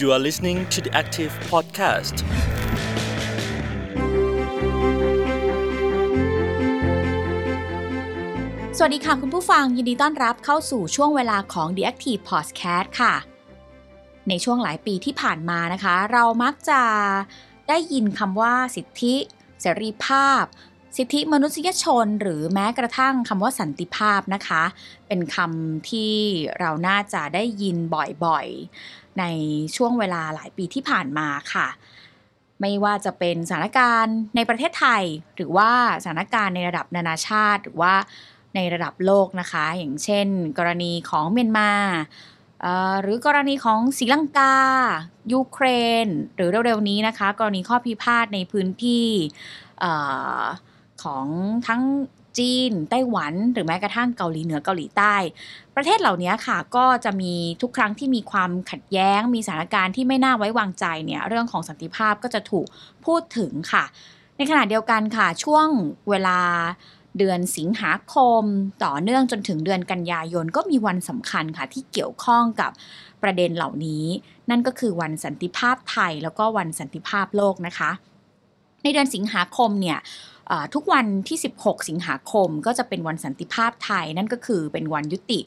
You are listening to the Active Podcast. สวัสดีค่ะคุณผู้ฟังยินดีต้อนรับเข้าสู่ช่วงเวลาของ The Active Podcast ค่ะ ในช่วงหลายปีที่ผ่านมานะคะ เรามักจะได้ยินคำว่าสิทธิ เสรีภาพ สิทธิมนุษยชน หรือแม้กระทั่งคำว่าสันติภาพนะคะ เป็นคำที่เราน่าจะได้ยินบ่อยๆ ในช่วงเวลาหลายปีที่ผ่านมาค่ะ ไม่ว่าจะเป็นสถานการณ์ในประเทศไทย หรือว่าสถานการณ์ในระดับนานาชาติ หรือว่าในระดับโลกนะคะ อย่างเช่น กรณีของเมียนมาหรือกรณีของศรีลังกา ยูเครน หรือเร็วๆนี้นะคะ กรณีข้อพิพาทในพื้นที่ออของทั้ง จีน ไต้หวัน หรือแม้กระทั่งเกาหลีเหนือเกาหลีใต้ ประเทศเหล่านี้ค่ะ ก็จะมีทุกครั้งที่มีความขัดแย้ง มีสถานการณ์ที่ไม่น่าไว้วางใจเนี่ยเรื่องของสันติภาพก็จะถูกพูดถึงค่ะ ในขณะเดียวกันค่ะช่วงเวลาเดือนสิงหาคม ต่อเนื่องจนถึงเดือนกันยายนก็มีวันสำคัญค่ะ ที่เกี่ยวข้องกับประเด็นเหล่านี้ นั่นก็คือวันสันติภาพไทยแล้วก็วันสันติภาพโลกนะคะ ในเดือนสิงหาคมเนี่ย ทุกวันที่ 16 สิงหาคมก็จะเป็นวันสันติภาพไทย นั่นก็คือเป็นวันยุติ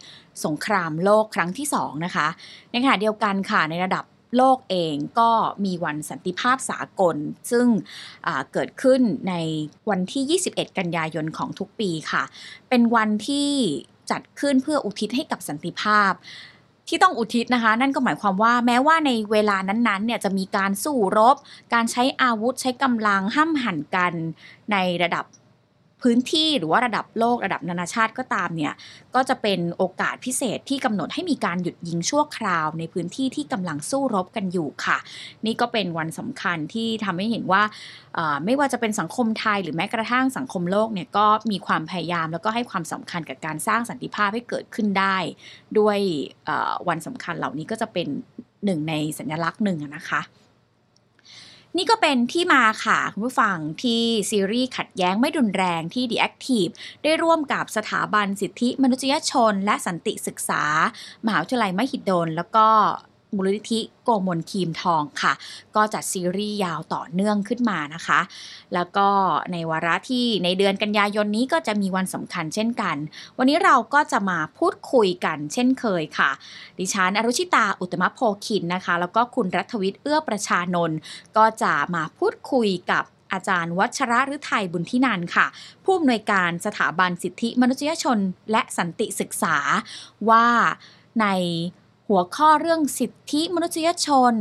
สงครามโลกครั้งที่ 2 นะคะ ในขณะเดียวกันค่ะในระดับโลกเองก็มีวันสันติภาพสากล ซึ่งเกิดขึ้นในวันที่ 21 กันยายนของทุกปีค่ะ เป็นวันที่จัดขึ้นเพื่ออุทิศให้กับสันติภาพ ที่ต้องอุทิศนะคะ นั่นก็หมายความว่าแม้ว่าในเวลานั้นๆเนี่ยจะมีการสู้รบ การใช้อาวุธใช้กำลังห้ามหันกันในระดับ พื้นที่หรือว่าระดับโลกระดับนานาชาติก็ตามเนี่ยก็จะเป็นโอกาสพิเศษที่กำหนดให้มีการหยุดยิงชั่วคราวในพื้นที่ที่กำลังสู้รบกันอยู่ค่ะ นี่ก็เป็นวันสำคัญที่ทำให้เห็นว่าไม่ว่าจะเป็นสังคมไทยหรือแม้กระทั่งสังคมโลกเนี่ยก็มีความพยายามแล้วก็ให้ความสำคัญกับการสร้างสันติภาพให้เกิดขึ้นได้ ด้วยวันสำคัญเหล่านี้ก็จะเป็นหนึ่งในสัญลักษณ์หนึ่งนะคะ นี่ก็เป็นที่มาค่ะคุณผู้ฟังที่ซีรีส์ขัดแย้งไม่รุนแรงที่ The Active ได้ร่วมกับสถาบันสิทธิมนุษยชน และสันติศึกษา มหาวิทยาลัยมหิดล แล้วก็ มูลนิธิโกมลคีมทองค่ะ ก็จัดซีรีส์ยาวต่อเนื่องขึ้นมานะคะ แล้วก็ในวาระที่ในเดือนกันยายนนี้ก็จะมีวันสำคัญเช่นกัน วันนี้เราก็จะมาพูดคุยกันเช่นเคยค่ะ ดิฉันอรุชิตาอุตตมโพคินนะคะ แล้วก็คุณรัฐวิทย์เอื้อประชานนท์ก็จะมาพูดคุยกับอาจารย์วัชระฤทัยบุญทินันค่ะ ผู้อำนวยการสถาบันสิทธิมนุษยชนและสันติศึกษาว่าใน หัวข้อเรื่องสิทธิมนุษยชน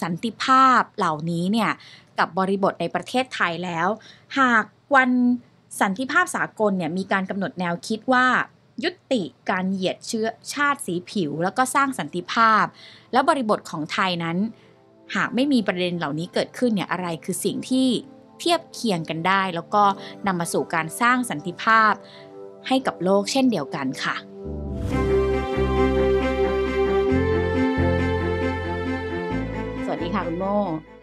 สันติภาพเหล่านี้เนี่ยกับบริบทในประเทศไทยแล้ว หากวันสันติภาพสากลเนี่ยมีการกำหนดแนวคิดว่า ยุติการเหยียดเชื้อชาติสีผิว แล้วก็สร้างสันติภาพ แล้วบริบทของไทยนั้น หากไม่มีประเด็นเหล่านี้เกิดขึ้นเนี่ยอะไรคือสิ่งที่เทียบเคียงกันได้ แล้วก็นำมาสู่การสร้างสันติภาพให้กับโลกเช่นเดียวกันค่ะ ค่ะคุณโม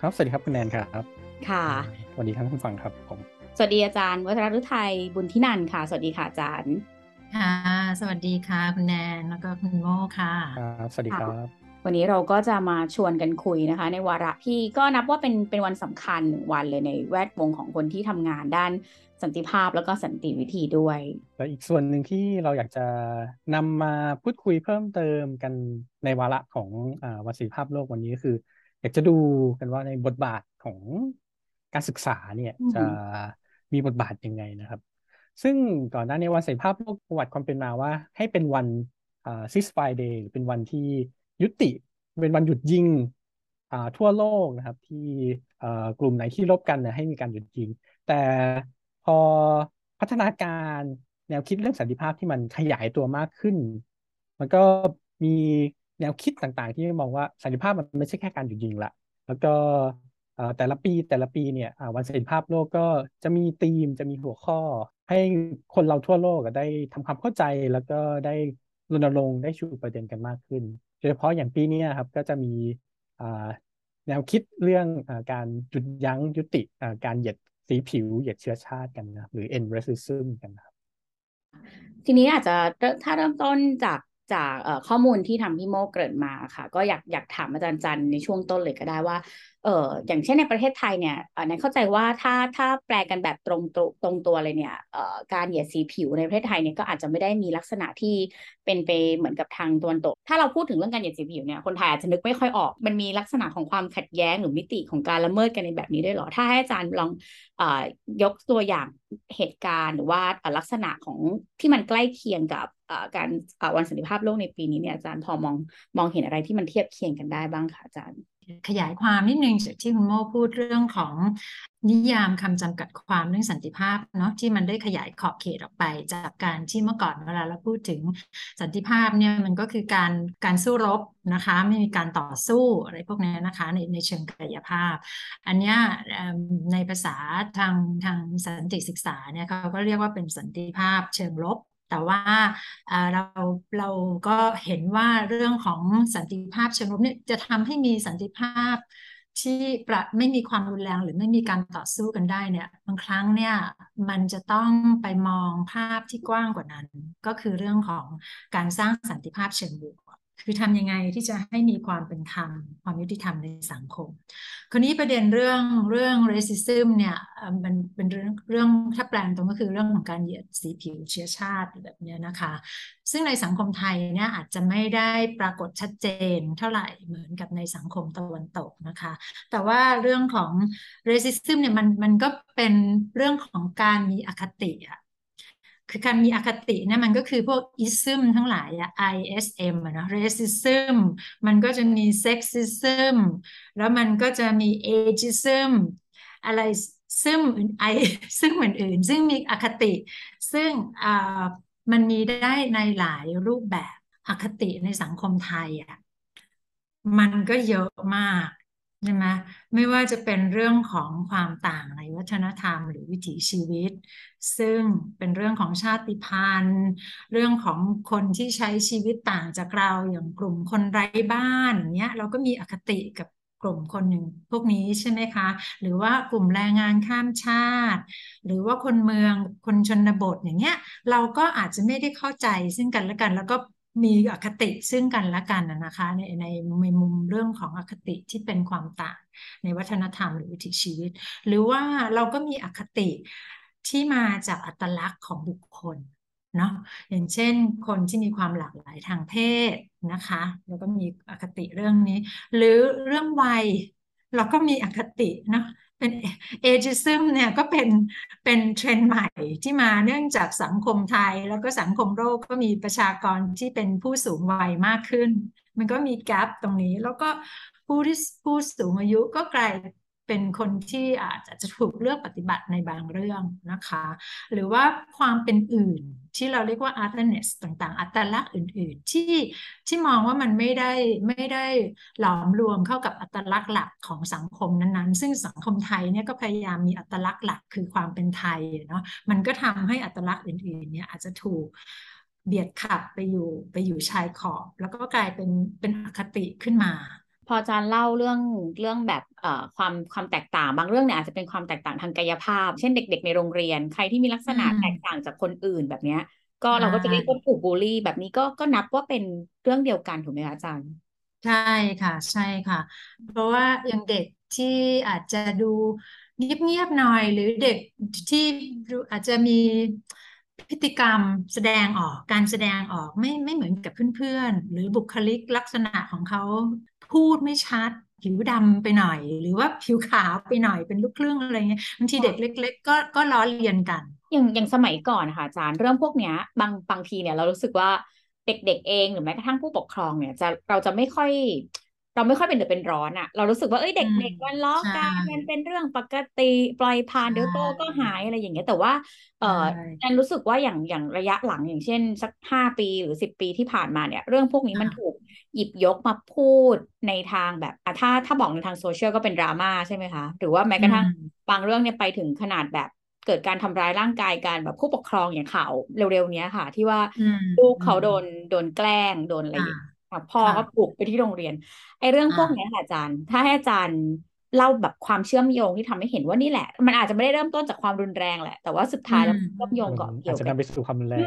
ครับ สวัสดีครับคุณแนนครับ ค่ะ สวัสดีทั้งคุณฟังครับผมสวัสดีอาจารย์ วัชรฤทัยบุญทินันท์ค่ะ สวัสดีค่ะอาจารย์ค่ะ สวัสดีค่ะ คุณแนนแล้วก็คุณโมค่ะครับสวัสดีครับ วันนี้เราก็จะมาชวนกันคุยนะคะ ในวาระที่ก็นับว่าเป็นเป็นวันสำคัญหนึ่งวันเลยในแวดวงของคนที่ทำงานด้านสันติภาพแล้วก็สันติวิธีด้วย และอีกส่วนหนึ่งที่เราอยากจะนำมาพูดคุยเพิ่มเติมกันในวาระของอ่าวันสิทธิภาพโลกวันนี้ก็คืออยากจะดูกันว่าในบทบาทของการศึกษาเนี่ยอืมจะมีบทบาทยังไงนะครับ ซึ่งก่อนหน้านี้วันเสรีภาพโลกประวัติความเป็นมาว่า ให้เป็นวันอ่า ceasefire day หรือเป็นวันที่ยุติ เป็นวันหยุดยิงอ่าทั่วโลกนะครับ ที่เอ่อกลุ่มไหนที่รบกันเนี่ยให้มีการหยุดยิง แต่พอพัฒนาการแนวคิดเรื่องสันติภาพที่มันขยายตัวมากขึ้น มันก็มี แนวคิดต่างๆ ที่มองว่าสันติภาพมันไม่ใช่แค่การหยุดยิงละ แล้วก็แต่ละปีแต่ละปีเนี่ยวันสันติภาพโลกก็จะมีธีมจะมีหัวข้อ ให้คนเราทั่วโลกได้ทำความเข้าใจแล้วก็ได้รณรงค์ได้ชูประเด็นกันมากขึ้นโดยเฉพาะอย่างปีนี้ครับก็จะมีแนวคิดเรื่องอการหยุดยั้งยุติการเหยียดสีผิวเหยียดเชื้อชาติกันนะครับหรือ end racism กันนะครับทีนี้อาจจะถ้าเริ่มต้นจาก จากข้อมูลที่ทำพี่โมเกิดมาค่ะ ก็อยากอยากถามอาจารย์จันในช่วงต้นเลยก็ได้ว่าเอออย่างเช่นในประเทศไทยเนี่ยในเข้าใจว่าถ้าถ้าแปลกันแบบตรงตัวตรงตัวเลยเนี่ยเอ่อการเหยียดสีผิวในประเทศไทยเนี่ยก็อาจจะไม่ได้มีลักษณะที่เป็นไปเหมือนกับทางตะวันตก ถ้าเราพูดถึงเรื่องการเหยียดสีผิวเนี่ยคนไทยอาจจะนึกไม่ค่อยออก มันมีลักษณะของความขัดแย้งหรือมิติของการละเมิดกันในแบบนี้ด้วยเหรอ ถ้าให้อาจารย์ลองเอ่อยกตัวอย่างเหตุการณ์หรือว่าลักษณะของที่มันใกล้เคียงกับการวันสันติภาพโลกในปีนี้เนี่ยอาจารย์พอมองมองเห็นอะไรที่มันเทียบเคียงกันได้บ้างคะอาจารย์ ขยายความนิดนึงจากที่คุณโมพูดเรื่องของนิยามคำจำกัดความเรื่องสันติภาพเนาะที่มันได้ขยายขอบเขตออกไป จากการที่เมื่อก่อนเวลาเราพูดถึงสันติภาพเนี่ยมันก็คือการการสู้รบนะคะ ไม่มีการต่อสู้อะไรพวกนี้นะคะ ในในเชิงกายภาพ อันเนี้ยในภาษาทางทางสันติศึกษาเนี่ยเขาก็เรียกว่าเป็นสันติภาพเชิงลบ แต่ว่าเราเราก็เห็นว่าเรื่องของสันติภาพเชิงรุกเนี่ยจะทำให้มีสันติภาพที่ประไม่มีความรุนแรงหรือไม่มีการต่อสู้กันได้เนี่ยบางครั้งเนี่ยมันจะต้องไปมองภาพที่กว้างกว่านั้น ก็คือเรื่องของการสร้างสันติภาพเชิงบวก คือทำยังไงที่จะให้มีความเป็นธรรมความยุติธรรมในสังคม คราวนี้ประเด็นเรื่องเรื่อง racism เนี่ยมันเป็นเรื่องเรื่องถ้าแปลงตรงก็คือเรื่องของการเหยียดสีผิวเชื้อชาติแบบนี้นะคะ ซึ่งในสังคมไทยเนี่ยอาจจะไม่ได้ปรากฏชัดเจนเท่าไหร่เหมือนกับในสังคมตะวันตกนะคะ แต่ว่าเรื่องของ racism เนี่ยมันมันก็เป็นเรื่องของการมีอคติอะ คือการมีอคติเนี่ยมันก็คือพวกอิซึมทั้งหลายอะ ISM อะนะ racism มันก็จะมี sexism แล้วมันก็จะมี ageism อะไรซึ่งไอซึ่งอื่นๆ ซึ่งมีอคติ ซึ่งอ่ามันมีได้ในหลายรูปแบบอคติในสังคมไทยอะมันก็เยอะมาก ใช่ไหมไม่ว่าจะเป็นเรื่องของความต่างในวัฒนธรรม หรือวิถีชีวิต ซึ่งเป็นเรื่องของชาติพันธุ์ เรื่องของคนที่ใช้ชีวิตต่างจากเราอย่างกลุ่มคนไร้บ้านเนี้ยเราก็มีอคติกับกลุ่มคนหนึ่งพวกนี้ใช่ไหมคะ หรือว่ากลุ่มแรงงานข้ามชาติ หรือว่าคนเมืองคนชนบทอย่างเงี้ย เราก็อาจจะไม่ได้เข้าใจซึ่งกันและกัน แล้วก็ มีอคติซึ่งกันและกันนะคะ ในในในมุมเรื่องของอคติที่เป็นความต่างในวัฒนธรรมหรือวิถีชีวิต หรือว่าเราก็มีอคติที่มาจากอัตลักษณ์ของบุคคลเนาะอย่างเช่นคนที่มีความหลากหลายทางเพศนะคะ แล้วก็มีอคติเรื่องนี้ หรือเรื่องวัยเราก็มีอคติเนาะ เป็นเอจิซึมเนี่ยก็เป็นเป็นเทรนด์ใหม่ที่มาเนื่องจากสังคมไทย แล้วก็สังคมโลกก็มีประชากรที่เป็นผู้สูงวัยมากขึ้น มันก็มีแกลบตรงนี้ แล้วก็ผู้ที่ผู้สูงอายุก็กลายเป็นคนที่อาจจะถูกเลือกปฏิบัติในบางเรื่องนะคะ หรือว่าความเป็นอื่น ที่เราเรียกว่า otherness ต่างๆ อัตลักษณ์อื่นๆ ที่ที่มองว่ามันไม่ได้ไม่ได้หลอมรวมเข้ากับอัตลักษณ์หลักของสังคมนั้นๆ ซึ่งสังคมไทยเนี่ยก็พยายามมีอัตลักษณ์หลักคือความเป็นไทยเนาะมันก็ทำให้อัตลักษณ์อื่นๆ เนี่ยอาจจะถูกเบียดขับไปอยู่ไปอยู่ชายขอบ แล้วก็กลายเป็นเป็นอคติขึ้นมา พออาจารย์เล่าเรื่องเรื่องแบบเอ่อความความแตกต่างบางเรื่องเนี่ยอาจจะเป็นความแตกต่างทางกายภาพ เช่นเด็ก ๆ ในโรงเรียน ใครที่มีลักษณะแตกต่างจากคนอื่นแบบเนี้ย ก็เราก็จะเรียกว่าถูกบูลลี่ แบบนี้ก็ก็นับว่าเป็นเรื่องเดียวกันถูกไหมคะอาจารย์ ใช่ค่ะ ใช่ค่ะ เพราะว่าอย่างเด็กที่อาจจะดูเงียบๆหน่อยหรือเด็กที่อาจจะมีพฤติกรรมแสดงออกการแสดงออกไม่ไม่เหมือนกับเพื่อนๆ หรือบุคลิกลักษณะของเขา พูดไม่ชัด ผิวดำไปหน่อย หรือว่าผิวขาวไปหน่อยเป็นลูกครึ่งอะไรเงี้ยบางทีเด็กเล็ก ๆ ก็ก็ล้อเลียนกัน อย่างอย่างสมัยก่อนค่ะอาจารย์เรื่องพวกเนี้ย บางบางทีเนี่ยเรารู้สึกว่าเด็กๆเองหรือแม้กระทั่งผู้ปกครองเนี่ยจะเราจะไม่ค่อย เราไม่ค่อยเป็นเดือดเป็นร้อนอะเรารู้สึกว่าเอ้ยเด็กๆมันล้อกันมันเป็นเรื่องปกติปล่อยผ่านเดี๋ยวโตก็หายอะไรอย่างเงี้ยแต่ว่า เออแอนรู้สึกว่าอย่างอย่างระยะหลังอย่างเช่น สักห้าปีหรือสิบปีที่ผ่านมาเนี่ย เรื่องพวกนี้มันถูกหยิบยกมาพูดในทางแบบถ้าถ้าบอกในทางโซเชียลก็เป็นดราม่าใช่ไหมคะ หรือว่าแม้กระทั่งบางเรื่องเนี่ยไปถึงขนาดแบบเกิดการทำร้ายร่างกายกันแบบผู้ปกครองอย่างข่าวเร็วๆนี้ค่ะ ที่ว่าลูกเขาโดนโดนแกล้งโดนอะไรอย่าง พ่อก็ปลุกไปที่โรงเรียน ไอ้เรื่องพวกนี้ค่ะอาจารย์ ถ้าให้อาจารย์เล่าแบบความเชื่อมโยงที่ทำให้เห็นว่านี่แหละ มันอาจจะไม่ได้เริ่มต้นจากความรุนแรงแหละ แต่ว่าสุดท้ายแล้วเชื่อมโยงก่อนเกี่ยวอาจจะนำไปสู่ความรุนแรง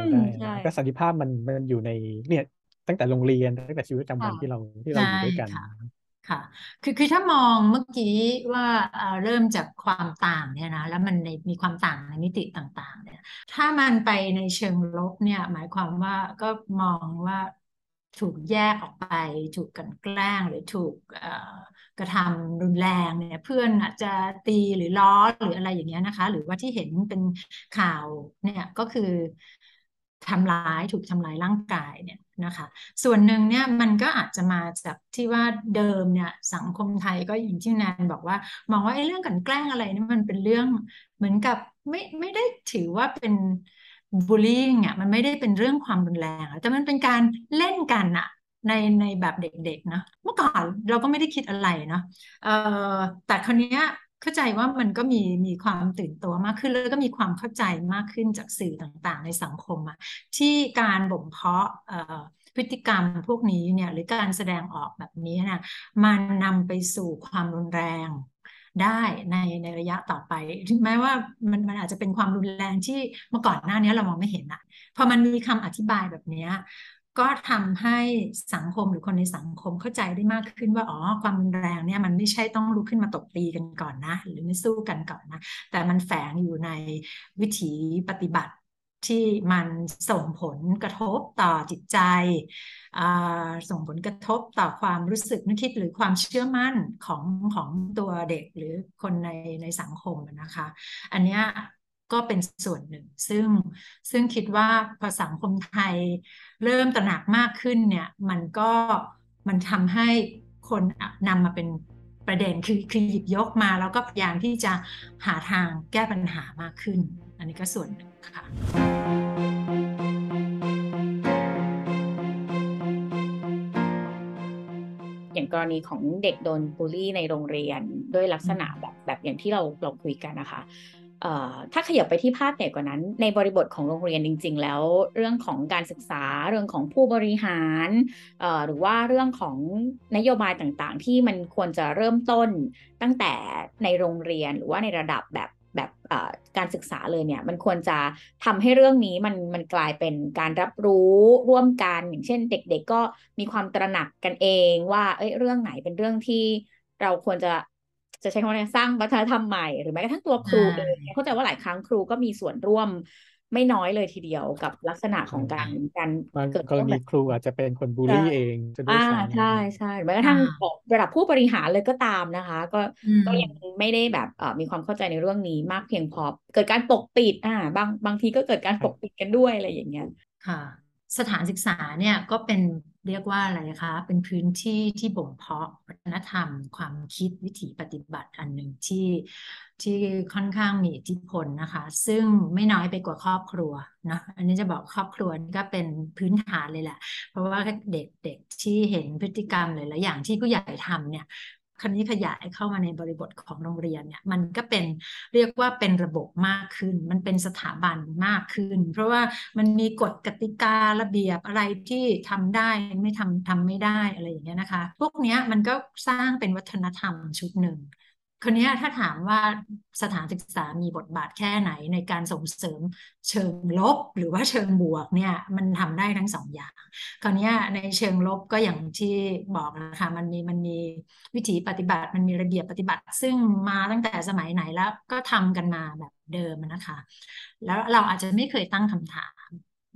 ได้ก็สันติภาพมันมันอยู่ในเนี่ยตั้งแต่โรงเรียนตั้งแต่ชีวิตประจำวันค่ะที่เราที่เราอยู่ด้วยกันใช่ค่ะค่ะ คือคือถ้ามองเมื่อกี้ว่าเอ่อเริ่มจากความต่างเนี่ยนะแล้วมันในมีความต่างในมิติต่าง ๆ เนี่ย ถ้ามันไปในเชิงลบเนี่ย หมายความว่าก็มองว่า ถูกแยกออกไป ถูกกันแกล้งหรือถูกกระทำรุนแรงเนี่ยเพื่อนอาจจะตีหรือล้อหรืออะไรอย่างเงี้ยนะคะ หรือว่าที่เห็นเป็นข่าวเนี่ยก็คือทำร้ายถูกทำร้ายร่างกายเนี่ยนะคะ ส่วนหนึ่งเนี่ยมันก็อาจจะมาจากที่ว่าเดิมเนี่ยสังคมไทยก็อย่างที่แนนบอกว่า มองว่าไอ้เรื่องกันแกล้งอะไรนี่มันเป็นเรื่องเหมือนกับไม่ไม่ได้ถือว่าเป็น บูลลี่อะมันไม่ได้เป็นเรื่องความรุนแรงอะแต่มันเป็นการเล่นกันอะในในแบบเด็กๆนะเมื่อก่อนเราก็ไม่ได้คิดอะไรเนาะเอ่อแต่คราวเนี้ยเข้าใจว่ามันก็มีมีความตื่นตัวมากขึ้น แล้วก็มีความเข้าใจมากขึ้นจากสื่อต่างๆ ในสังคมอะที่การบ่มเพาะเอ่อพฤติกรรมพวกนี้เนี่ยหรือการแสดงออกแบบนี้นะมันนำไปสู่ความรุนแรง ได้ในในระยะต่อไปถึงแม้ว่ามันมันอาจจะเป็นความรุนแรงที่เมื่อก่อนหน้านี้เรามองไม่เห็นอะพอมันมีคำอธิบายแบบนี้ก็ทำให้สังคมหรือคนในสังคมเข้าใจได้มากขึ้นว่าอ๋อความรุนแรงเนี่ยมันไม่ใช่ต้องลุกขึ้นมาตบตีกันก่อนนะ หรือไม่สู้กันก่อนนะ แต่มันแฝงอยู่ในวิถีปฏิบัติ ที่มันส่งผลกระทบต่อจิตใจ ส่งผลกระทบต่อความรู้สึกนึกคิดหรือความเชื่อมั่นของของตัวเด็กหรือคนในในสังคมนะคะ อันเนี้ยก็เป็นส่วนหนึ่ง ซึ่งซึ่งคิดว่าพอสังคมไทยเริ่มตระหนักมากขึ้นเนี่ยมันก็มันทำให้คนนำมาเป็น ประเด็นคือคือหยิบยกมาแล้วก็พยายามที่จะหาทางแก้ปัญหามากขึ้น อันนี้ก็ส่วนหนึ่งค่ะอย่างกรณีของเด็กโดนบูลลี่ในโรงเรียนด้วยลักษณะแบบแบบอย่างที่เราเราคุยกันนะคะ ถ้าขยับไปที่ภาพใหญ่กว่านั้น ในบริบทของโรงเรียนจริง ๆ แล้ว เรื่องของการศึกษาเรื่องของผู้บริหาร หรือว่าเรื่องของนโยบายต่างๆ ที่มันควรจะเริ่มต้นตั้งแต่ในโรงเรียนหรือว่าในระดับแบบแบบการศึกษาเลยเนี่ยมันควรจะทำให้เรื่องนี้มันมันกลายเป็นการรับรู้ร่วมกันอย่างเช่น เด็ก ๆ ก็มีความตระหนักกันเองว่าเอ้ยเรื่องไหนเป็นเรื่องที่เราควรจะ จะใช้คำว่าอะไรสร้างวัฒนธรรมใหม่หรือแม้กระทั่งตัวครูเองเนี่ยเข้าใจว่าหลายครั้งครูก็มีส่วนร่วมไม่น้อยเลยทีเดียวกับลักษณะของการการบางเกิดกรเรื่องณีแบบครูอาจจะเป็นคนบูลลี่เองจะด้วยอ่าซ้ำใช่ใช่แม้กระทั่งอ่าระดับผู้บริหารเลยก็ตามนะคะ ก็อืมก็ยังไม่ได้แบบเอ่อมีความเข้าใจในเรื่องนี้มากเพียงพอเกิดการปกปิดอ่าบางบางทีก็เกิดการปกปิดกันด้วยอะไรอย่างเงี้ยค่ะ สถานศึกษาเนี่ยก็เป็น เรียกว่าอะไรคะ เป็นพื้นที่ที่บ่มเพาะวัฒนธรรม ความคิดวิถีปฏิบัติอันหนึ่งที่ที่ค่อนข้างมีอิทธิพลนะคะ ซึ่งไม่น้อยไปกว่าครอบครัวนะอันนี้จะบอกครอบครัวนี่ก็เป็นพื้นฐานเลยแหละ เพราะว่าเด็กๆที่เห็นพฤติกรรมหลายๆอย่างที่ผู้ใหญ่ทำเนี่ย คราวนี้ขยายเข้ามาในบริบทของโรงเรียนเนี่ยมันก็เป็นเรียกว่าเป็นระบบมากขึ้น มันเป็นสถาบันมากขึ้น เพราะว่ามันมีกฎกติการะเบียบอะไรที่ทำได้ไม่ทำทำไม่ได้อะไรอย่างเงี้ยนะคะ พวกเนี้ยมันก็สร้างเป็นวัฒนธรรมชุดหนึ่ง คนนี้ถ้าถามว่าสถานศึกษามีบทบาทแค่ไหนในการส่งเสริมเชิงลบหรือว่าเชิงบวกเนี่ยมันทำได้ทั้งสองอย่าง คราวนี้ในเชิงลบก็อย่างที่บอกนะคะมันมีมันมีวิถีปฏิบัติมันมีระเบียบปฏิบัติ ซึ่งมาตั้งแต่สมัยไหนแล้วก็ทำกันมาแบบเดิมนะคะ แล้วเราอาจจะไม่เคยตั้งคำถาม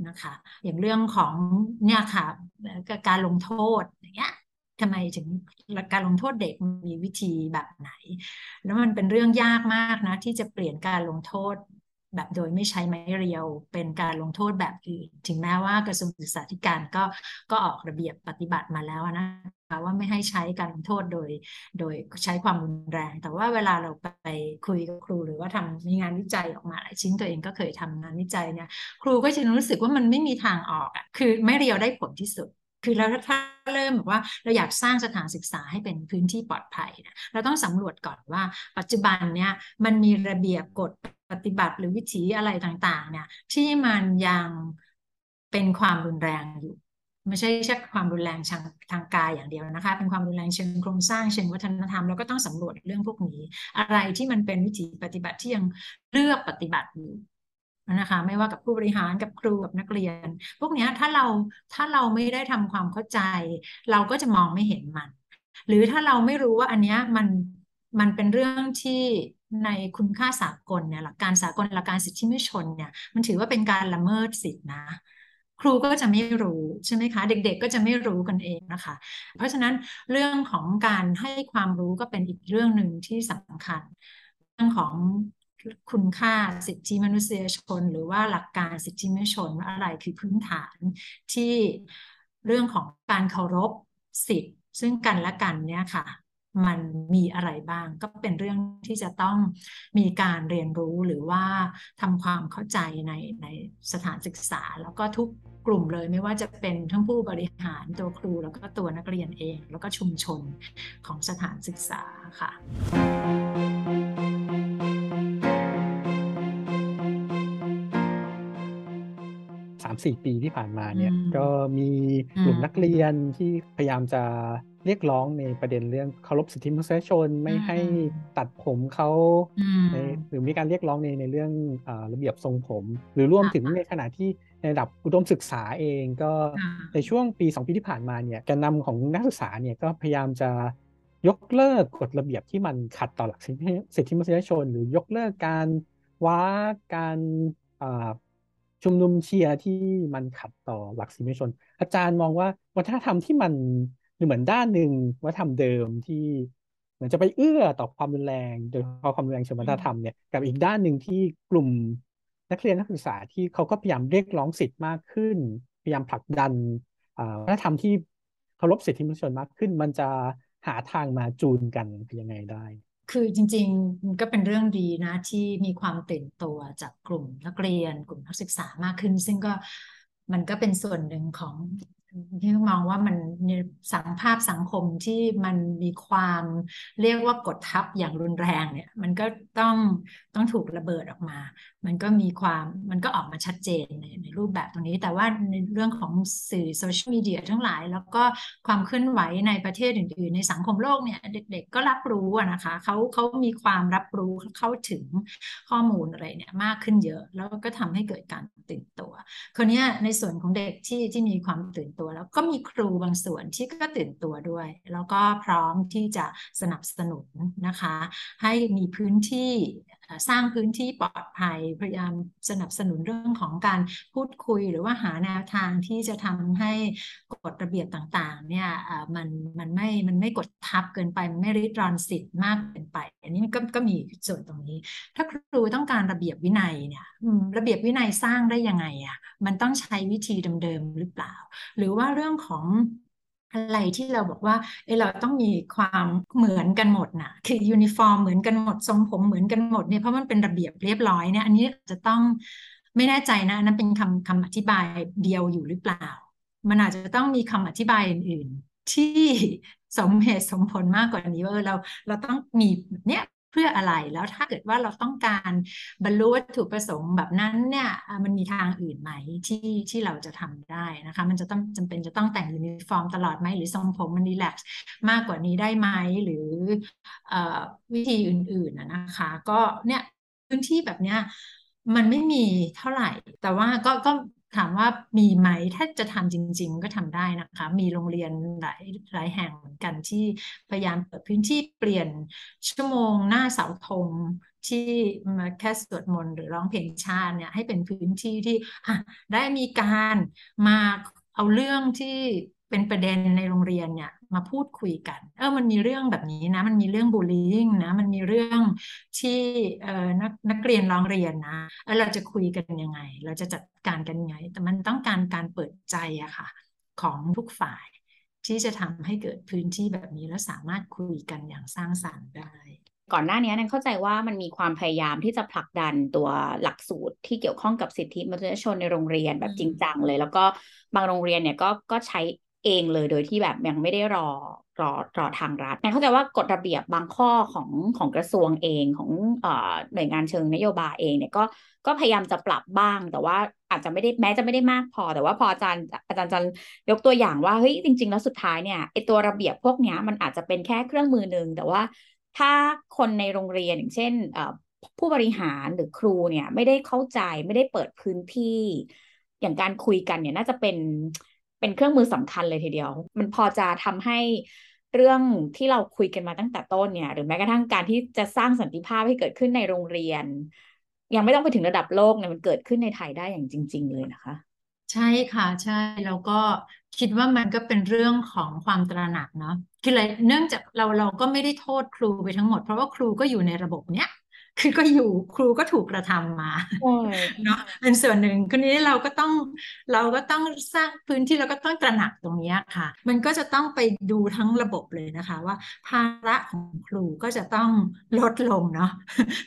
นะคะ อย่างเรื่องของเนี่ยค่ะการลงโทษอย่างเงี้ย ทำไมถึงการลงโทษเด็กมีวิธีแบบไหน แล้วมันเป็นเรื่องยากมากนะ ที่จะเปลี่ยนการลงโทษแบบโดยไม่ใช้ไม้เรียวเป็นการลงโทษแบบอื่น ถึงแม้ว่ากระทรวงศึกษาธิการก็ก็ออกระเบียบปฏิบัติมาแล้วนะคะว่าไม่ให้ใช้การลงโทษโดย โดยใช้ความรุนแรง แต่ว่าเวลาเราไปคุยกับครูหรือว่าทำมีงานวิจัยออกมาหลายชิ้นตัวเองก็เคยทำงานวิจัยเนี่ยครูก็จะรู้สึกว่ามันไม่มีทางออกอะคือไม่เรียวได้ผลที่สุด คือเราถ้าเริ่มแบบว่าเราอยากสร้างสถานศึกษาให้เป็นพื้นที่ปลอดภัยนะเราต้องสำรวจก่อนว่า ปัจจุบันเนี่ยมันมีระเบียบกฎปฏิบัติหรือวิถีอะไรต่างๆ เนี่ยที่มันยังเป็นความรุนแรงอยู่ไม่ใช่แค่ความรุนแรงทางทางกายอย่างเดียวนะคะ เป็นความรุนแรงเชิงโครงสร้างเชิงวัฒนธรรมแล้วก็ต้องสำรวจเรื่องพวกนี้ อะไรที่มันเป็นวิถีปฏิบัติที่ยังเลือกปฏิบัติอยู่ นะคะไม่ว่ากับผู้บริหารกับครูกับนักเรียน พวกนี้ถ้าเราถ้าเราไม่ได้ทำความเข้าใจ เราก็จะมองไม่เห็นมัน หรือถ้าเราไม่รู้ว่าอันนี้มันมันเป็นเรื่องที่ในคุณค่าสากลเนี่ยหลักการสากลหลักการสิทธิมนุษยชนเนี่ยมันถือว่าเป็นการละเมิดสิทธินะ ครูก็จะไม่รู้ใช่ไหมคะ เด็กๆก็จะไม่รู้กันเองนะคะ เพราะฉะนั้นเรื่องของการให้ความรู้ก็เป็นอีกเรื่องหนึ่งที่สำคัญ เรื่องของ คุณค่าสิทธิมนุษยชน หรือว่าหลักการสิทธิมนุษยชนว่าอะไรคือพื้นฐานที่เรื่องของการเคารพสิทธิ์ ซึ่งกันและกันเนี่ยค่ะ มันมีอะไรบ้าง ก็เป็นเรื่องที่จะต้องมีการเรียนรู้หรือว่าทำความเข้าใจในในสถานศึกษา แล้วก็ทุกกลุ่มเลยไม่ว่าจะเป็นทั้งผู้บริหารตัวครูแล้วก็ตัวนักเรียนเอง แล้วก็ชุมชนของสถานศึกษาค่ะามสี่ปีที่ผ่านมาเนี่ยก็มีกลุ่มนักเรียนที่พยายามจะเรียกร้องในประเด็นเรื่องเคารพสิทธิมนุษยชนไม่ให้ตัดผมเขาหรือมีการเรียกร้องในในเรื่องอระเบียบทรงผม หรือรวมถึงในขณะที่ในระดับอุดมศึกษาเองก็ในช่วงปีสองปีที่ผ่านมาเนี่ยการนำของนักศึกษาเนี่ยก็พยายามจะยกเลิกกฎระเบียบที่มันขัดต่อหลักสิทธิมนุษยชน หรือ ยกเลิกการว้าการ ชุมนุมเชียร์ที่มันขัดต่อหลักสิทธิมนุษยชน อาจารย์มองว่าวัฒนธรรมที่มันเหมือนด้านหนึ่งวัฒนธรรมเดิมที่เหมือนจะไปเอื้อต่อความรุนแรงโดยเฉพาะความรุนแรงเชิงวัฒนธรรมเนี่ยกับอีกด้านหนึ่งที่กลุ่มนักเรียนนักศึกษาที่เขาก็พยายามเรียกร้องสิทธิ์มากขึ้น พยายามผลักดันวัฒนธรรมที่เคารพสิทธิมนุษยชนมากขึ้น มันจะหาทางมาจูนกันยังไงได้ คือจริงๆมันก็เป็นเรื่องดีนะ ที่มีความตื่นตัวจากกลุ่มนักเรียน กลุ่มนักศึกษามากขึ้น ซึ่งก็มันก็เป็นส่วนหนึ่งของ ที่มองว่ามันสังภาพสังคมที่มันมีความเรียกว่ากดทับอย่างรุนแรงเนี่ย มันก็ต้องต้องถูกระเบิดออกมา มันก็มีความมันก็ออกมาชัดเจนในในรูปแบบตรงนี้ แต่ว่าในเรื่องของสื่อโซเชียลมีเดียทั้งหลาย แล้วก็ความเคลื่อนไหวในประเทศอื่น ๆ ในสังคมโลกเนี่ย เด็ก ๆ ก็รับรู้นะคะเขาเขามีความรับรู้เข้าถึงข้อมูลอะไรเนี่ยมากขึ้นเยอะ แล้วก็ทำให้เกิดการตื่นตัวคนนี้ในส่วนของเด็กที่ที่มีความตื่นตัวแล้วก็มีครูบางส่วนที่ก็ตื่นตัวด้วย แล้วก็พร้อมที่จะสนับสนุนนะคะ ให้มีพื้นที่สร้างพื้นที่ปลอดภัย พยายามสนับสนุนเรื่องของการพูดคุยหรือว่าหาแนวทางที่จะทำให้กฎระเบียบต่างๆ เนี่ยมันมันไม่มันไม่กดทับเกินไปมันไม่ลิดรอนสิทธิ์มากเกินไป อันนี้ก็ก็มีส่วนตรงนี้ ถ้าครูต้องการระเบียบวินัยเนี่ยระเบียบวินัยสร้างได้ยังไงอะมันต้องใช้วิธีเดิมๆหรือเปล่า หรือว่าเรื่องของ อะไรที่เราบอกว่าเออเราต้องมีความเหมือนกันหมดนะคือยูนิฟอร์มเหมือนกันหมดทรงผมเหมือนกันหมดเนี่ยเพราะมันเป็นระเบียบเรียบร้อยเนี่ยอันนี้จะต้องไม่แน่ใจนะนั้นเป็นคำคำอธิบายเดียวอยู่หรือเปล่า มันอาจจะต้องมีคำอธิบายอื่น ๆ ที่สมเหตุสมผลมากกว่านี้ว่าเราเราต้องมีเนี้ย เพื่ออะไรแล้วถ้าเกิดว่าเราต้องการบรรลุวัตถุประสงค์แบบนั้นเนี่ยมันมีทางอื่นไหมที่ที่เราจะทำได้นะคะมันจะต้องจำเป็นจะต้องแต่งยูนิฟอร์มตลอดไหมหรือทรงผมมัน relax มากกว่านี้ได้ไหมหรืออวิธีอื่นๆนะคะ ก็เนี่ยพื้นที่แบบเนี้ยมันไม่มีเท่าไหร่ แต่ว่าก็ก็ ถามว่ามีไหมถ้าจะทำจริง ๆ ก็ทำได้นะคะ มีโรงเรียนหลายหลายแห่งเหมือนกันที่พยายามเปิดพื้นที่เปลี่ยนชั่วโมงหน้าเสาธงที่มาแค่สวดมนต์หรือร้องเพลงชาติเนี่ยให้เป็นพื้นที่ที่ได้มีการมาเอาเรื่องที่ เป็นประเด็นในโรงเรียนเนี่ยมาพูดคุยกัน เออมันมีเรื่องแบบนี้นะ มันมีเรื่องบูลลี่งนะ มันมีเรื่องที่เออนักนักเรียนร้องเรียนนะเออเราจะคุยกันยังไง เราจะจัดการกันยังไง แต่มันต้องการการเปิดใจอะค่ะ ของทุกฝ่าย ที่จะทำให้เกิดพื้นที่แบบนี้แล้วสามารถคุยกันอย่างสร้างสรรค์ได้ก่อนหน้านี้นันเข้าใจว่ามันมีความพยายามที่จะผลักดันตัวหลักสูตรที่เกี่ยวข้องกับสิทธิมนุษยชนในโรงเรียนแบบจริงจังเลย แล้วก็บางโรงเรียนเนี่ยก็ก็ใช้ เองเลยโดยที่แบบยังไม่ได้รอรอรอทางรัฐนเข้าใจว่ากฎระเบียบบางข้อของของกระทรวงเองของอหน่วยงานเชิงนโยบายเองเนี่ยก็ก็พยายามจะปรับบ้าง แต่ว่าอาจจะไม่ได้แม้จะไม่ได้มากพอ แต่ว่าพออาจารย์อาจารย์จะยกตัวอย่างว่าเฮ้ยจริง ๆ แล้วสุดท้ายเนี่ยไอตัวระเบียบพวกนี้มันอาจจะเป็นแค่เครื่องมือหนึ่งแต่ว่าถ้าคนในโรงเรียนอย่างเช่นผู้บริหารหรือครูเนี่ยไม่ได้เข้าใจไม่ได้เปิดพื้นที่ อย่างการคุยกันเนี่ยน่าจะเป็น เป็นเครื่องมือสำคัญเลยทีเดียว มันพอจะทำให้เรื่องที่เราคุยกันมาตั้งแต่ต้นเนี่ย หรือแม้กระทั่งการที่จะสร้างสันติภาพให้เกิดขึ้นในโรงเรียน ยังไม่ต้องไปถึงระดับโลกเนี่ยมันเกิดขึ้นในไทยได้อย่างจริง ๆ เลยนะคะ ใช่ค่ะใช่แล้วก็คิดว่ามันก็เป็นเรื่องของความตระหนักเนาะคืออะไรเนื่องจากเราเราก็ไม่ได้โทษครูไปทั้งหมด เพราะว่าครูก็อยู่ในระบบเนี้ย คือก็อยู่ครูก็ถูกกระทำมาเนาะเป็นส่วนหนึ่งคนนี้เราก็ต้องเราก็ต้องสร้างพื้นที่เราก็ต้องตระหนักตรงนี้ค่ะ มันก็จะต้องไปดูทั้งระบบเลยนะคะ ว่าภาระของครูก็จะต้องลดลงเนาะ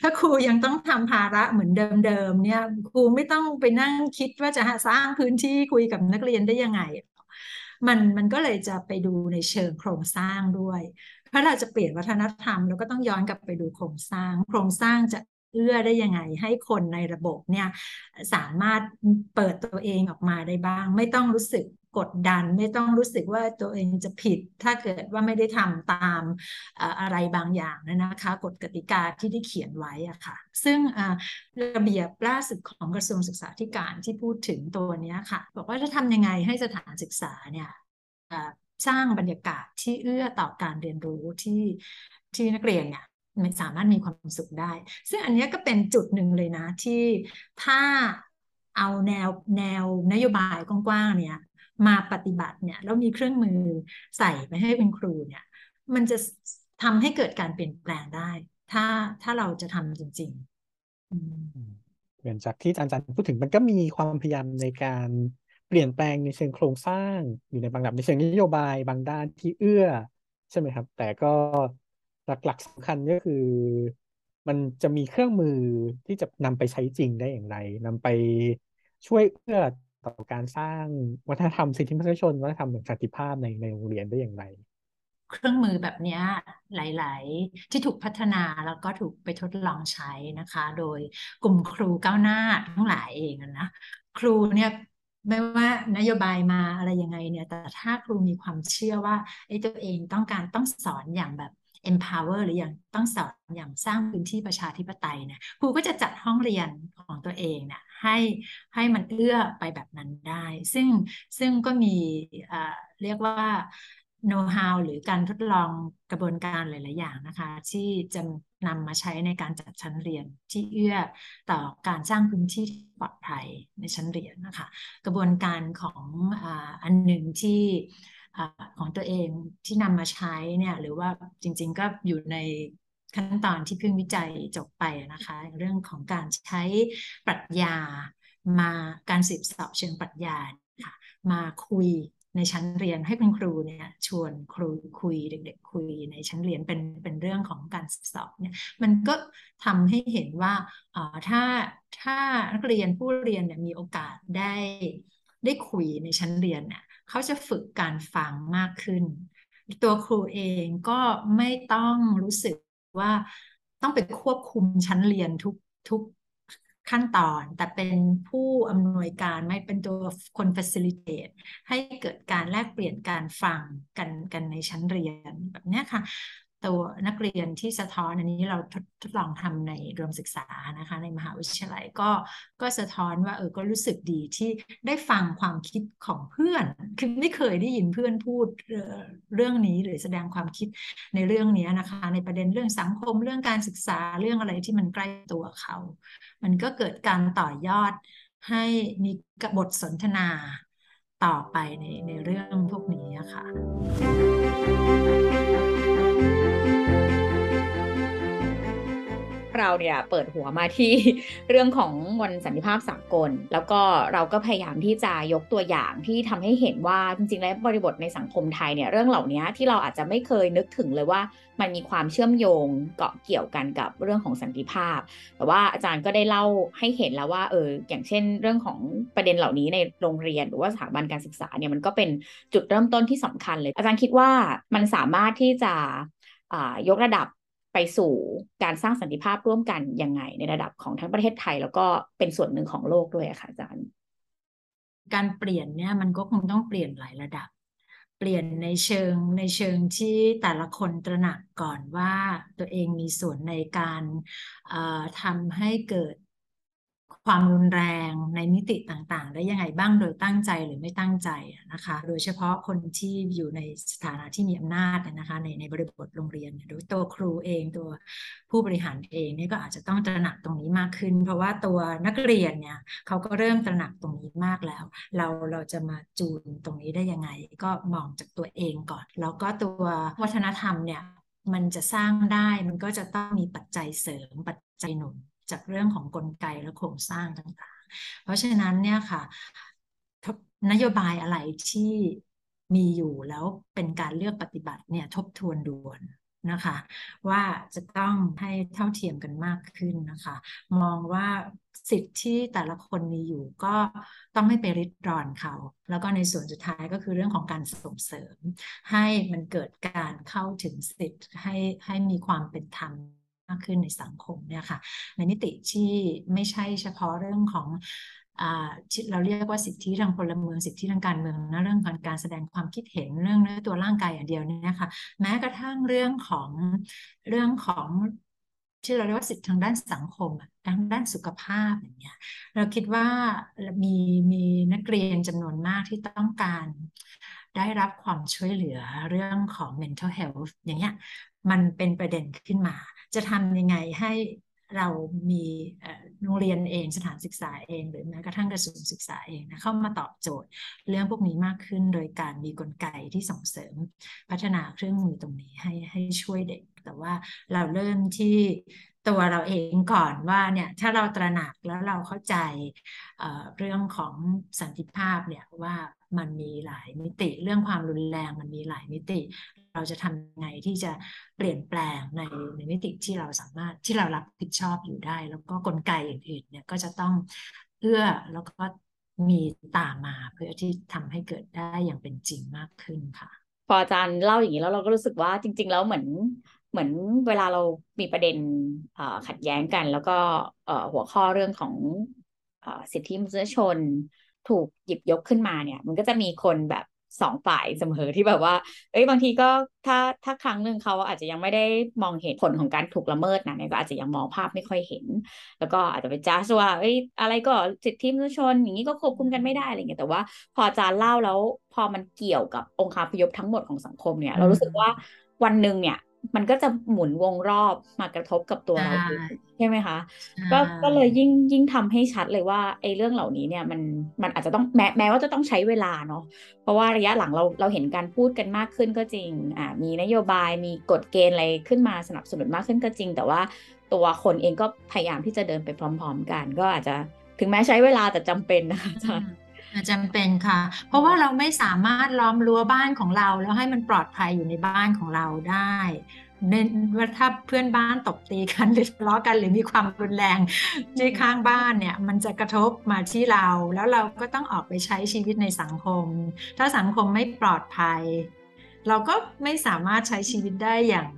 ถ้าครูยังต้องทำภาระเหมือนเดิมๆเนี่ยครูไม่ต้องไปนั่งคิดว่าจะสร้างพื้นที่คุยกับนักเรียนได้ยังไงมันมันก็เลยจะไปดูในเชิงโครงสร้างด้วย ถ้าเราจะเปลี่ยนวัฒนธรรมเราก็ต้องย้อนกลับไปดูโครงสร้าง โครงสร้างจะเอื้อได้ยังไงให้คนในระบบเนี่ยสามารถเปิดตัวเองออกมาได้บ้าง ไม่ต้องรู้สึกกดดัน ไม่ต้องรู้สึกว่าตัวเองจะผิด ถ้าเกิดว่าไม่ได้ทำตามอะไรบางอย่างนะคะกฎกติกาที่ได้เขียนไว้อะค่ะ ซึ่งระเบียบล่าสุดของกระทรวงศึกษาธิการที่พูดถึงตัวนี้ค่ะ บอกว่าจะทำยังไงให้สถานศึกษาเนี่ย สร้างบรรยากาศที่เอื้อต่อการเรียนรู้ที่ที่นักเรียนเนี่ยไม่สามารถมีความสุขได้ ซึ่งอันนี้ก็เป็นจุดหนึ่งเลยนะที่ถ้าเอาแนวแนวนโยบายกว้างๆเนี่ยมาปฏิบัติเนี่ยแล้วมีเครื่องมือใส่ไปให้เป็นครูเนี่ย มันจะทำให้เกิดการเปลี่ยนแปลงได้ ถ้าถ้าเราจะทำจริง ๆ เหมือนจากที่อาจารย์พูดถึงมันก็มีความพยายามในการ เปลี่ยนแปลงในเชิงโครงสร้างอยู่ในบางแบบในเชิงนโยบายบางด้านที่เอื้อ ใช่ไหมครับ แต่ก็หลักๆสำคัญก็คือ มันจะมีเครื่องมือที่จะนำไปใช้จริงได้อย่างไรนำไปช่วยเอื้อต่อการสร้างวัฒนธรรมสิทธิมนุษยชนวัฒนธรรมอย่งสันติภาพในในโรงเรียนได้อย่างไร เครื่องมือแบบนี้หลาย ๆ ที่ถูกพัฒนาแล้วก็ถูกไปทดลองใช้นะคะ โดยกลุ่มครูก้าวหน้าทั้งหลายเองนะครูเนี่ย ไม่ว่านโยบายมาอะไรยังไงเนี่ย แต่ถ้าครูมีความเชื่อว่าไอ้ตัวเองต้องการต้องสอนอย่างแบบ empower หรืออย่างต้องสอนอย่างสร้างพื้นที่ประชาธิปไตยเนี่ยครูก็จะจัดห้องเรียนของตัวเองเนี่ยให้ให้มันเอื้อไปแบบนั้นได้ ซึ่งซึ่งก็มีเรียกว่า โน้ตฮาวหรือการทดลองกระบวนการหลาย ๆ อย่างนะคะ ที่จะนำมาใช้ในการจัดชั้นเรียนที่เอื้อต่อการสร้างพื้นที่ปลอดภัยในชั้นเรียนนะคะ กระบวนการของอันหนึ่งที่ของตัวเองที่นำมาใช้เนี่ยหรือว่าจริง ๆ ก็อยู่ในขั้นตอนที่เพิ่งวิจัยจบไปนะคะ เรื่องของการใช้ปรัชญามาการสืบสอบเชิงปรัชญาค่ะมาคุย ในชั้นเรียนให้คุณครูเนี่ยชวนครูคุยเด็ก ๆ คุยในชั้นเรียนเป็นเป็นเรื่องของการสอบเนี่ยมันก็ทำให้เห็นว่าถ้าถ้านักเรียนผู้เรียนเนี่ยมีโอกาสได้ได้คุยในชั้นเรียนเนี่ยเขาจะฝึกการฟังมากขึ้น ตัวครูเองก็ไม่ต้องรู้สึกว่าต้องไปควบคุมชั้นเรียนทุกทุก ขั้นตอน แต่เป็นผู้อำนวยการไม่เป็นตัวคน facilitate ให้เกิดการแลกเปลี่ยนการฟังกันกันในชั้นเรียนแบบนี้ค่ะ ตัวนักเรียนที่สะท้อนอันนี้เราทดลองทำในรวมศึกษานะคะ ในมหาวิทยาลัยก็ก็สะท้อนว่าเออก็รู้สึกดีที่ได้ฟังความคิดของเพื่อน คือไม่เคยได้ยินเพื่อนพูดเรื่องนี้หรือแสดงความคิดในเรื่องนี้นะคะ ในประเด็นเรื่องสังคมเรื่องการศึกษาเรื่องอะไรที่มันใกล้ตัวเขา มันก็เกิดการต่อยอดให้มีบทสนทนาต่อไปในในเรื่องพวกนี้ค่ะ เราเนี่ยเปิดหัวมาที่เรื่องของวันสันติภาพสากล แล้วก็เราก็พยายามที่จะยกตัวอย่างที่ทำให้เห็นว่าจริงๆ แล้วบริบทในสังคมไทยเนี่ยเรื่องเหล่านี้ที่เราอาจจะไม่เคยนึกถึงเลยว่ามันมีความเชื่อมโยงเกาะเกี่ยวกันกับเรื่องของสันติภาพ แต่ว่าอาจารย์ก็ได้เล่าให้เห็นแล้วว่าเอออย่างเช่น เรื่องของประเด็นเหล่านี้ในโรงเรียนหรือว่าสถาบันการศึกษาเนี่ยมันก็เป็นจุดเริ่มต้นที่สำคัญเลย อาจารย์คิดว่ามันสามารถที่จะยกระดับ ไปสู่การสร้างสันติภาพร่วมกันยังไง ในระดับของทั้งประเทศไทย แล้วก็เป็นส่วนหนึ่งของโลกด้วยค่ะอาจารย์ การเปลี่ยนเนี่ยมันก็คงต้องเปลี่ยนหลายระดับ เปลี่ยนในเชิงในเชิงที่แต่ละคนตระหนักก่อนว่าตัวเองมีส่วนในการทำให้เกิด ความรุนแรงในมิติต่างๆ ได้ยังไงบ้างโดยตั้งใจหรือไม่ตั้งใจนะคะ โดยเฉพาะคนที่อยู่ในสถานะที่มีอำนาจนะคะ ในในบริบทโรงเรียนโดยตัวครูเองตัวผู้บริหารเองนี่ก็อาจจะต้องตระหนักตรงนี้มากขึ้น เพราะว่าตัวนักเรียนเนี่ยเขาก็เริ่มตระหนักตรงนี้มากแล้ว เราเราจะมาจูนตรงนี้ได้ยังไง ก็มองจากตัวเองก่อน แล้วก็ตัววัฒนธรรมเนี่ยมันจะสร้างได้มันก็จะต้องมีปัจจัยเสริมปัจจัยหนุน จากเรื่องของกลไกและโครงสร้างต่างๆ เพราะฉะนั้นเนี่ยค่ะนโยบายอะไรที่มีอยู่แล้วเป็นการเลือกปฏิบัติเนี่ยทบทวนด่วนนะคะ ว่าจะต้องให้เท่าเทียมกันมากขึ้นนะคะ มองว่าสิทธิ์ที่แต่ละคนมีอยู่ก็ต้องไม่ไปริดรอนเขา แล้วก็ในส่วนสุดท้ายก็คือเรื่องของการส่งเสริม ให้มันเกิดการเข้าถึงสิทธิ์ให้ให้มีความเป็นธรรมมากขึ้นในสังคมเนี่ยค่ะ ในมิติที่ไม่ใช่เฉพาะเรื่องของเราเรียกว่าสิทธิทางพลเมืองสิทธิทางการเมืองนะเรื่องของการแสดงความคิดเห็นเรื่องเนื้อตัวร่างกายอย่างเดียวเนี่ยค่ะแม้กระทั่งเรื่องของเรื่องของที่เราเรียกว่าสิทธิทางด้านสังคมทางด้านสุขภาพอย่างเงี้ยเราคิดว่ามีมีนักเรียนจำนวนมากที่ต้องการ ได้รับความช่วยเหลือเรื่องของ mental health อย่างเงี้ยมันเป็นประเด็นขึ้นมา จะทำยังไงให้เรามีโรงเรียนเองสถานศึกษาเอง หรือแม้กระทั่งกระทรวงศึกษาเองนะเข้ามาตอบโจทย์ เรื่องพวกนี้มากขึ้นโดยการมีกลไกที่ส่งเสริมพัฒนาเครื่องมือตรงนี้ให้ให้ช่วยเด็ก แต่ว่าเราเริ่มที่ ตัวเราเองก่อนว่าเนี่ยถ้าเราตระหนักแล้วเราเข้าใจเเรื่องของสันติภาพเนี่ยว่ามันมีหลายมิติ เรื่องความรุนแรงมันมีหลายมิติ เราจะทำยังไงที่จะเปลี่ยนแปลงในในมิติที่เราสามารถที่เรารับผิดชอบอยู่ได้ แล้วก็กลไกอื่นๆเนี่ยก็จะต้องเอื้อแล้วก็มีตามมาเพื่อที่ทำให้เกิดได้อย่างเป็นจริงมากขึ้นค่ะพออาจารย์เล่าอย่างนี้แล้วเราก็รู้สึกว่าจริง ๆ แล้วเหมือน เหมือนเวลาเรามีประเด็นขัดแย้งกัน แล้วก็หัวข้อเรื่องของสิทธิมนุษยชนถูกหยิบยกขึ้นมาเนี่ย มันก็จะมีคนแบบสองฝ่ายเสมอที่แบบว่า เอ้ยบางทีก็ถ้าถ้าครั้งหนึ่งเขาอาจจะยังไม่ได้มองเห็นผลของการถูกละเมิดนะเนี่ยก็อาจจะยังมองภาพไม่ค่อยเห็น แล้วก็อาจจะไปจ้าสว่า เอ้ยอะไรก็สิทธิมนุษยชนอย่างนี้ก็ควบคุมกันไม่ได้อะไรเงี้ยแต่ว่าพออาจารย์เล่าแล้ว พอมันเกี่ยวกับองค์คาพยพทั้งหมดของสังคมเนี่ย เรารู้สึกว่าวันหนึ่งเนี่ย มันก็จะหมุนวงรอบมากระทบกับตัวเราใช่ไหมคะก็ก็เลยยิ่งยิ่งทำให้ชัดเลยว่าไอ้เรื่องเหล่านี้เนี่ยมันมันอาจจะต้องแม้แม้ว่าจะต้องใช้เวลาเนาะเพราะว่าระยะหลังเราเราเห็นการพูดกันมากขึ้นก็จริงอ่ามีนโยบายมีกฎเกณฑ์อะไรขึ้นมาสนับสนุนมากขึ้นก็จริง แต่ว่าตัวคนเองก็พยายามที่จะเดินไปพร้อม ๆ กัน ก็อาจจะถึงแม้ใช้เวลาแต่จำเป็นนะคะอาจารย์ จำเป็นค่ะ เพราะว่าเราไม่สามารถล้อมรั้วบ้านของเรา แล้วให้มันปลอดภัยอยู่ในบ้านของเราได้เน้นว่าถ้าเพื่อนบ้านตบตีกันหรือทะเลาะกันหรือมีความรุนแรงที่ข้างบ้านเนี่ย มันจะกระทบมาที่เรา แล้วเราก็ต้องออกไปใช้ชีวิตในสังคม ถ้าสังคมไม่ปลอดภัย เราก็ไม่สามารถใช้ชีวิตได้อย่าง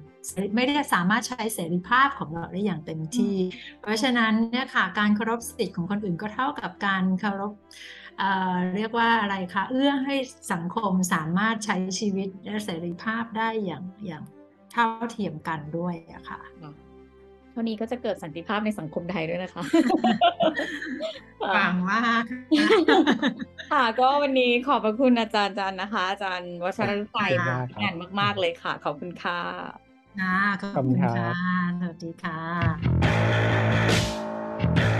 ไม่ได้สามารถใช้เสรีภาพของเราได้อย่างเต็มที่ เพราะฉะนั้นเนี่ยค่ะการเคารพสิทธิ์ของคนอื่นก็เท่ากับการเคารพ เเรียกว่าอะไรคะเอื้อให้สังคมสามารถใช้ชีวิตและเสรีภาพได้อย่างอย่างเท่าเทียมกันด้วยอะค่ะเท่านี้ก็จะเกิดสันติภาพในสังคมไทยด้วยนะคะฟังมากค่ะ ก็วันนี้ขอบพระคุณอาจารย์จันนะคะ อาจารย์วัชรชัยงานมาก ๆ เลยค่ะ ขอบคุณค่ะค่ะขอบคุณค่ะ สวัสดีค่ะ